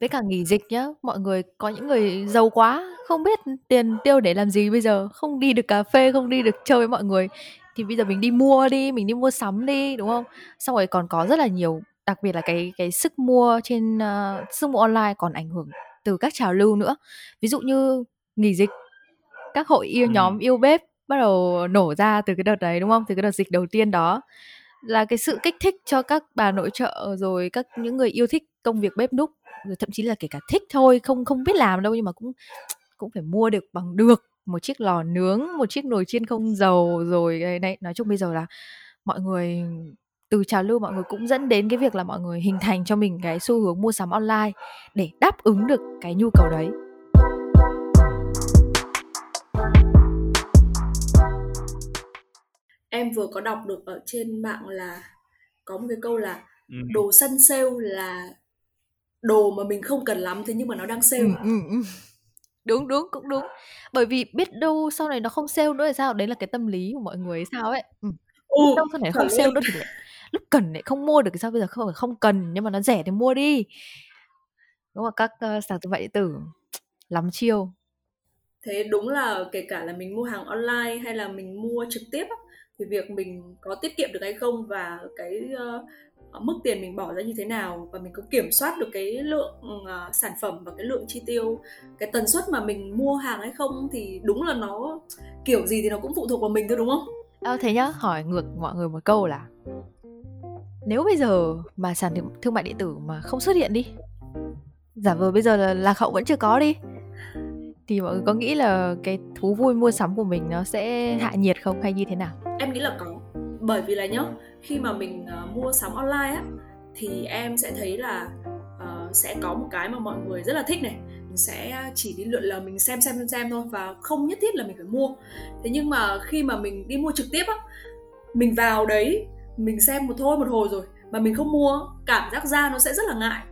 với cả nghỉ dịch nhá mọi người có những người giàu quá không biết tiền tiêu để làm gì bây giờ không đi được cà phê không đi được chơi với mọi người. Thì bây giờ mình đi mua đi mình đi mua sắm đi đúng không? Xong rồi còn có rất là nhiều đặc biệt là cái cái sức mua trên uh, sức mua online còn ảnh hưởng từ các trào lưu nữa. Ví dụ như nghỉ dịch các hội yêu ừ. nhóm yêu bếp bắt đầu nổ ra từ cái đợt đấy đúng không? Từ cái đợt dịch đầu tiên đó. Là cái sự kích thích cho các bà nội trợ rồi các những người yêu thích công việc bếp núc thậm chí là kể cả thích thôi không không biết làm đâu nhưng mà cũng cũng phải mua được bằng được một chiếc lò nướng một chiếc nồi chiên không dầu rồi đấy. Nói chung bây giờ là mọi người từ trào lưu mọi người cũng dẫn đến cái việc là mọi người hình thành cho mình cái xu hướng mua sắm online để đáp ứng được cái nhu cầu đấy. Em vừa có đọc được ở trên mạng là có một cái câu là đồ sân sale là đồ mà mình không cần lắm thế nhưng mà nó đang sale ừ, ừ, ừ. đúng đúng cũng đúng. Bởi vì biết đâu sau này nó không sale nữa thì sao? Đấy là cái tâm lý của mọi người sao ấy. Ừ. Ừ, đâu sau này không sale nữa thì lại lúc cần lại không mua được thì sao bây giờ? Không phải không cần nhưng mà nó rẻ thì mua đi. Đúng không các uh, sàn thương mại điện tử lắm chiêu. Thế đúng là kể cả là mình mua hàng online hay là mình mua trực tiếp thì việc mình có tiết kiệm được hay không và cái uh, mức tiền mình bỏ ra như thế nào và mình có kiểm soát được cái lượng uh, sản phẩm và cái lượng chi tiêu cái tần suất mà mình mua hàng hay không thì đúng là nó kiểu gì thì nó cũng phụ thuộc vào mình thôi đúng không? À, thế nhá hỏi ngược mọi người một câu là nếu bây giờ mà sàn thương mại điện tử mà không xuất hiện đi giả vờ bây giờ là lạc hậu vẫn chưa có đi thì mọi người có nghĩ là cái thú vui mua sắm của mình nó sẽ hạ nhiệt không hay như thế nào? Em nghĩ là có. Bởi vì là nhá khi mà mình uh, mua sắm online á thì em sẽ thấy là uh, sẽ có một cái mà mọi người rất là thích này. Mình sẽ chỉ đi lượn lờ mình xem xem xem xem thôi và không nhất thiết là mình phải mua. Thế nhưng mà khi mà mình đi mua trực tiếp á mình vào đấy mình xem một thôi một hồi rồi mà mình không mua cảm giác ra nó sẽ rất là ngại.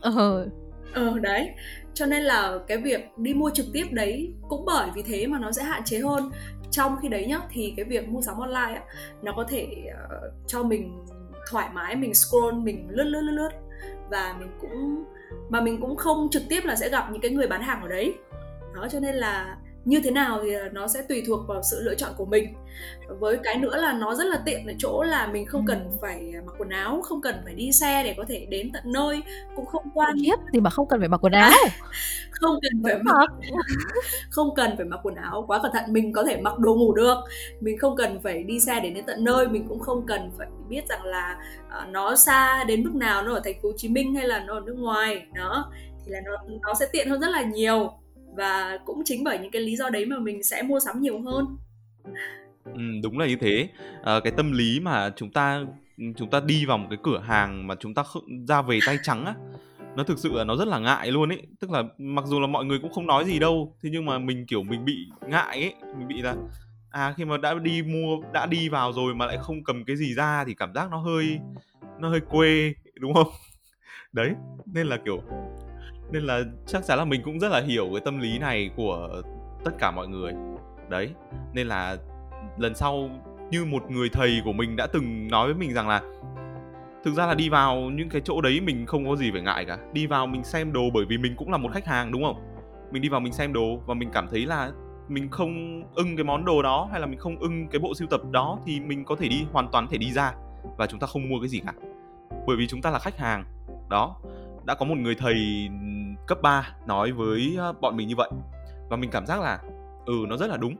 Ờ. Ờ đấy cho nên là cái việc đi mua trực tiếp đấy cũng bởi vì thế mà nó sẽ hạn chế hơn. Trong khi đấy nhá thì cái việc mua sắm online á nó có thể uh, cho mình thoải mái mình scroll mình lướt lướt lướt lướt. Và mình cũng mà mình cũng không trực tiếp là sẽ gặp những cái người bán hàng ở đấy. Đó cho nên là như thế nào thì nó sẽ tùy thuộc vào sự lựa chọn của mình. Với cái nữa là nó rất là tiện ở chỗ là mình không cần ừ. phải mặc quần áo không cần phải đi xe để có thể đến tận nơi cũng không quan hiếp gì mà không cần phải mặc quần áo. không cần phải mặc không cần phải mặc quần áo quá cẩn thận mình có thể mặc đồ ngủ được. Mình không cần phải đi xe đến đến tận nơi mình cũng không cần phải biết rằng là uh, nó xa đến mức nào nó ở thành phố Hồ Chí Minh hay là nó ở nước ngoài. Đó thì là nó nó sẽ tiện hơn rất là nhiều và cũng chính bởi những cái lý do đấy mà mình sẽ mua sắm nhiều hơn. Ừ, đúng là như thế. À, cái tâm lý mà chúng ta chúng ta đi vào một cái cửa hàng mà chúng ta không, ra về tay trắng á nó thực sự là nó rất là ngại luôn ấy. Tức là mặc dù là mọi người cũng không nói gì đâu thế nhưng mà mình kiểu mình bị ngại ấy. Mình bị là à khi mà đã đi mua đã đi vào rồi mà lại không cầm cái gì ra thì cảm giác nó hơi nó hơi quê đúng không? Đấy nên là kiểu nên là chắc chắn là mình cũng rất là hiểu cái tâm lý này của tất cả mọi người. Đấy, nên là lần sau như một người thầy của mình đã từng nói với mình rằng là thực ra là đi vào những cái chỗ đấy mình không có gì phải ngại cả. Đi vào mình xem đồ bởi vì mình cũng là một khách hàng, đúng không? Mình đi vào mình xem đồ và mình cảm thấy là mình không ưng cái món đồ đó hay là mình không ưng cái bộ sưu tập đó thì mình có thể đi, hoàn toàn thể đi ra và chúng ta không mua cái gì cả. Bởi vì chúng ta là khách hàng. Đó đã có một người thầy cấp 3 nói với ờ, bọn mình như vậy. Và mình cảm giác là ừ nó rất là đúng.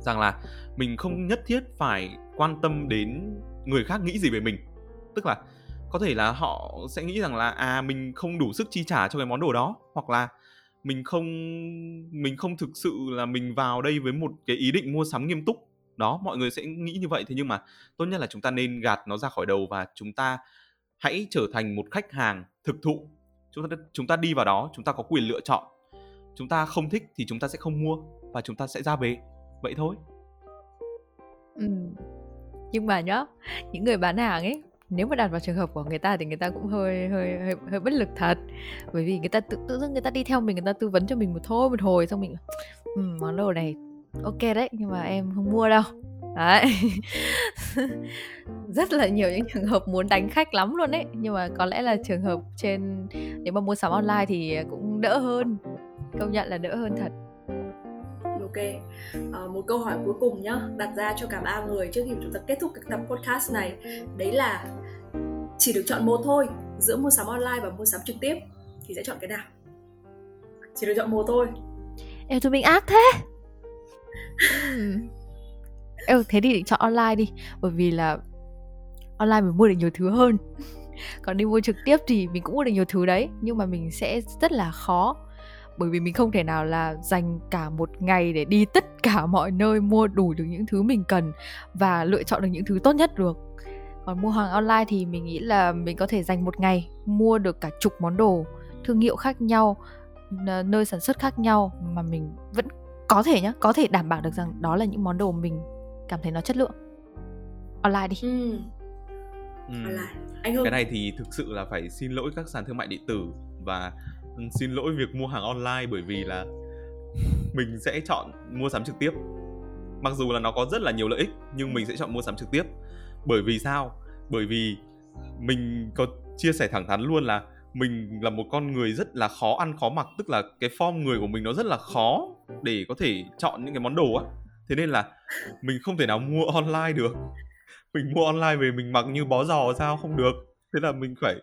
Rằng là mình không nhất thiết phải quan tâm đến người khác nghĩ gì về mình. Tức là có thể là họ sẽ nghĩ rằng là à mình không đủ sức chi trả cho cái món đồ đó, hoặc là mình không mình không thực sự là mình vào đây với một cái ý định mua sắm nghiêm túc. Đó, mọi người sẽ nghĩ như vậy. Thế nhưng mà tốt nhất là chúng ta nên gạt nó ra khỏi đầu và chúng ta hãy trở thành một khách hàng thực thụ. Chúng ta chúng ta đi vào đó chúng ta có quyền lựa chọn. Chúng ta không thích thì chúng ta sẽ không mua và chúng ta sẽ ra về vậy thôi. Ừ. nhưng mà nhá những người bán hàng ấy nếu mà đặt vào trường hợp của người ta thì người ta cũng hơi hơi hơi, hơi bất lực thật. Bởi vì người ta tự tự dưng người ta đi theo mình người ta tư vấn cho mình một thôi một hồi xong mình ừ, món đồ này ok đấy nhưng mà em không mua đâu. Đấy. Rất là nhiều những trường hợp muốn đánh khách lắm luôn đấy nhưng mà có lẽ là trường hợp trên nếu mà mua sắm online thì cũng đỡ hơn. Công nhận là đỡ hơn thật. Ok. À, một câu hỏi cuối cùng nhá. Đặt ra cho cả ba người trước khi chúng ta kết thúc cái tập podcast này. Đấy là chỉ được chọn một thôi giữa mua sắm online và mua sắm trực tiếp. Thì sẽ chọn cái nào? Chỉ được chọn một thôi. Em tụi mình ác thế ừ, thế thì định chọn online đi bởi vì là online mình mua được nhiều thứ hơn. Còn đi mua trực tiếp thì mình cũng mua được nhiều thứ đấy nhưng mà mình sẽ rất là khó. Bởi vì mình không thể nào là dành cả một ngày để đi tất cả mọi nơi mua đủ được những thứ mình cần và lựa chọn được những thứ tốt nhất được. Còn mua hàng online thì mình nghĩ là mình có thể dành một ngày mua được cả chục món đồ thương hiệu khác nhau nơi sản xuất khác nhau mà mình vẫn có thể nhá có thể đảm bảo được rằng đó là những món đồ mình cảm thấy nó chất lượng online đi ừ. Ừ. Anh Hưng. cái này thì thực sự là phải xin lỗi các sàn thương mại điện tử và xin lỗi việc mua hàng online bởi vì là mình sẽ chọn mua sắm trực tiếp mặc dù là nó có rất là nhiều lợi ích nhưng mình sẽ chọn mua sắm trực tiếp bởi vì sao bởi vì mình có chia sẻ thẳng thắn luôn là mình là một con người rất là khó ăn, khó mặc, tức là cái form người của mình nó rất là khó để có thể chọn những cái món đồ á. Thế nên là mình không thể nào mua online được. Mình mua online về mình mặc như bó giò sao không được. Thế là mình phải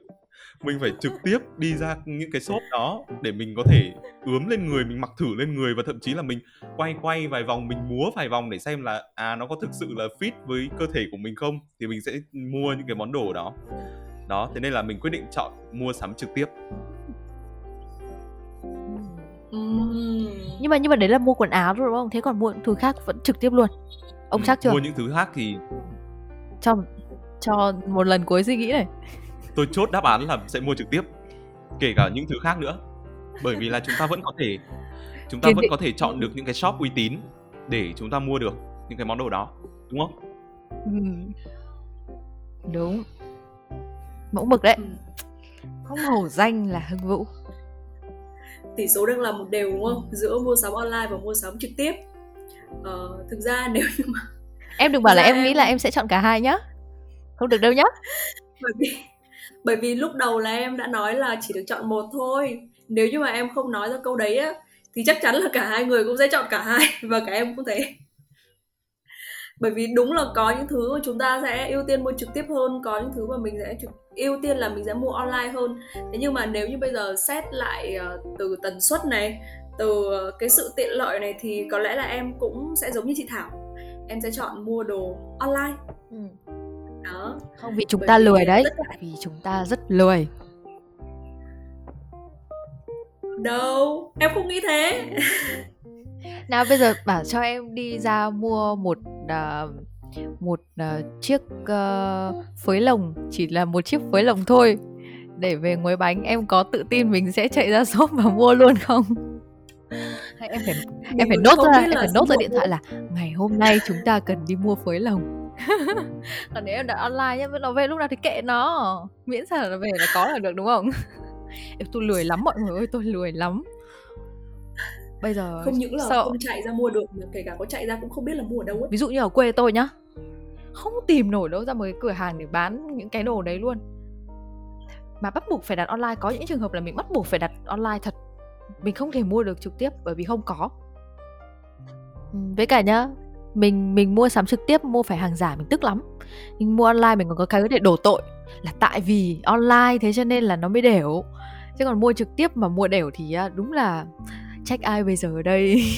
mình phải trực tiếp đi ra những cái shop đó để mình có thể ướm lên người, mình mặc thử lên người và thậm chí là mình quay quay vài vòng, mình múa vài vòng để xem là à nó có thực sự là fit với cơ thể của mình không? Thì mình sẽ mua những cái món đồ đó đó thế nên là mình quyết định chọn mua sắm trực tiếp. Nhưng mà nhưng mà đấy là mua quần áo rồi đúng không? Thế còn mua những thứ khác vẫn trực tiếp luôn. Ông ừ, chắc chưa? mua những thứ khác thì cho cho một lần cuối suy nghĩ này. Tôi chốt đáp án là sẽ mua trực tiếp kể cả những thứ khác nữa. Bởi vì là chúng ta vẫn có thể chúng ta vẫn có thể chọn được những cái shop uy tín để chúng ta mua được những cái món đồ đó đúng không? Ừ. đúng mẫu mực đấy. Ừ. không hổ danh là hưng vũ. Tỷ số đang là một đều đúng không? Giữa mua sắm online và mua sắm trực tiếp. Ờ, thực ra nếu như mà em đừng bảo là em, em nghĩ là em sẽ chọn cả hai nhá. Không được đâu nhá. Bởi vì bởi vì lúc đầu là em đã nói là chỉ được chọn một thôi. Nếu như mà em không nói ra câu đấy á thì chắc chắn là cả hai người cũng sẽ chọn cả hai và cả em cũng thế bởi vì đúng là có những thứ mà chúng ta sẽ ưu tiên mua trực tiếp hơn có những thứ mà mình sẽ trực ưu tiên là mình sẽ mua online hơn. Thế nhưng mà nếu như bây giờ xét lại uh, từ tần suất này từ cái sự tiện lợi này thì có lẽ là em cũng sẽ giống như chị Thảo. Em sẽ chọn mua đồ online. Ừ. Đó. Không vì chúng Bởi ta lười đấy. cả... vì chúng ta rất lười. Đâu? Em không nghĩ thế nào bây giờ bảo cho em đi ra mua một uh, một uh, chiếc uh, phới lồng. Chỉ là một chiếc phới lồng thôi. Để về nguội bánh em có tự tin mình sẽ chạy ra shop và mua luôn không? Hay em phải em phải nốt ra em phải nốt ra điện thoại là ngày hôm nay chúng ta cần đi mua phới lồng. Còn nếu em đặt online nhá nó về lúc nào thì kệ nó. Miễn sao là nó về là có là được đúng không? Em tôi lười lắm mọi người ơi tôi lười lắm bây giờ không những là sợ. không chạy ra mua được mà kể cả có chạy ra cũng không biết là mua ở đâu ấy. Ví dụ như ở quê tôi nhá không tìm nổi đâu ra một cái cửa hàng để bán những cái đồ đấy luôn. Mà bắt buộc phải đặt online có những trường hợp là mình bắt buộc phải đặt online thật. Mình không thể mua được trực tiếp bởi vì không có. Với cả nhá mình mình mua sắm trực tiếp mua phải hàng giả mình tức lắm. Nhưng mua online mình còn có cái để đổ tội là tại vì online thế cho nên là nó mới đều. Chứ còn mua trực tiếp mà mua đều thì đúng là trách ai bây giờ ở đây?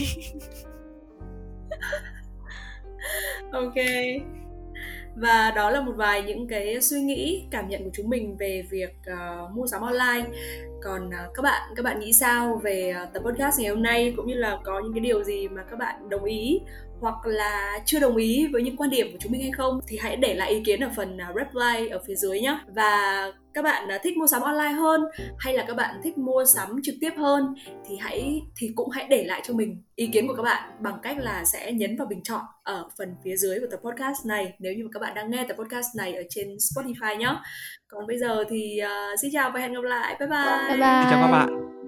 Ok. Và đó là một vài những cái suy nghĩ cảm nhận của chúng mình về việc uh, mua sắm online. Còn uh, các bạn các bạn nghĩ sao về uh, tập podcast ngày hôm nay? Cũng như là có những cái điều gì mà các bạn đồng ý hoặc là chưa đồng ý với những quan điểm của chúng mình hay không thì hãy để lại ý kiến ở phần à, reply ở phía dưới nhé và các bạn thích mua sắm online hơn hay là các bạn thích mua sắm trực tiếp hơn thì hãy thì cũng hãy để lại cho mình ý kiến của các bạn bằng cách là sẽ nhấn vào bình chọn ở phần phía dưới của tập podcast này nếu như các bạn đang nghe tập podcast này ở trên Spotify nhé còn bây giờ thì uh, xin chào và hẹn gặp lại. Bye bye. Bye bye. Chào các bạn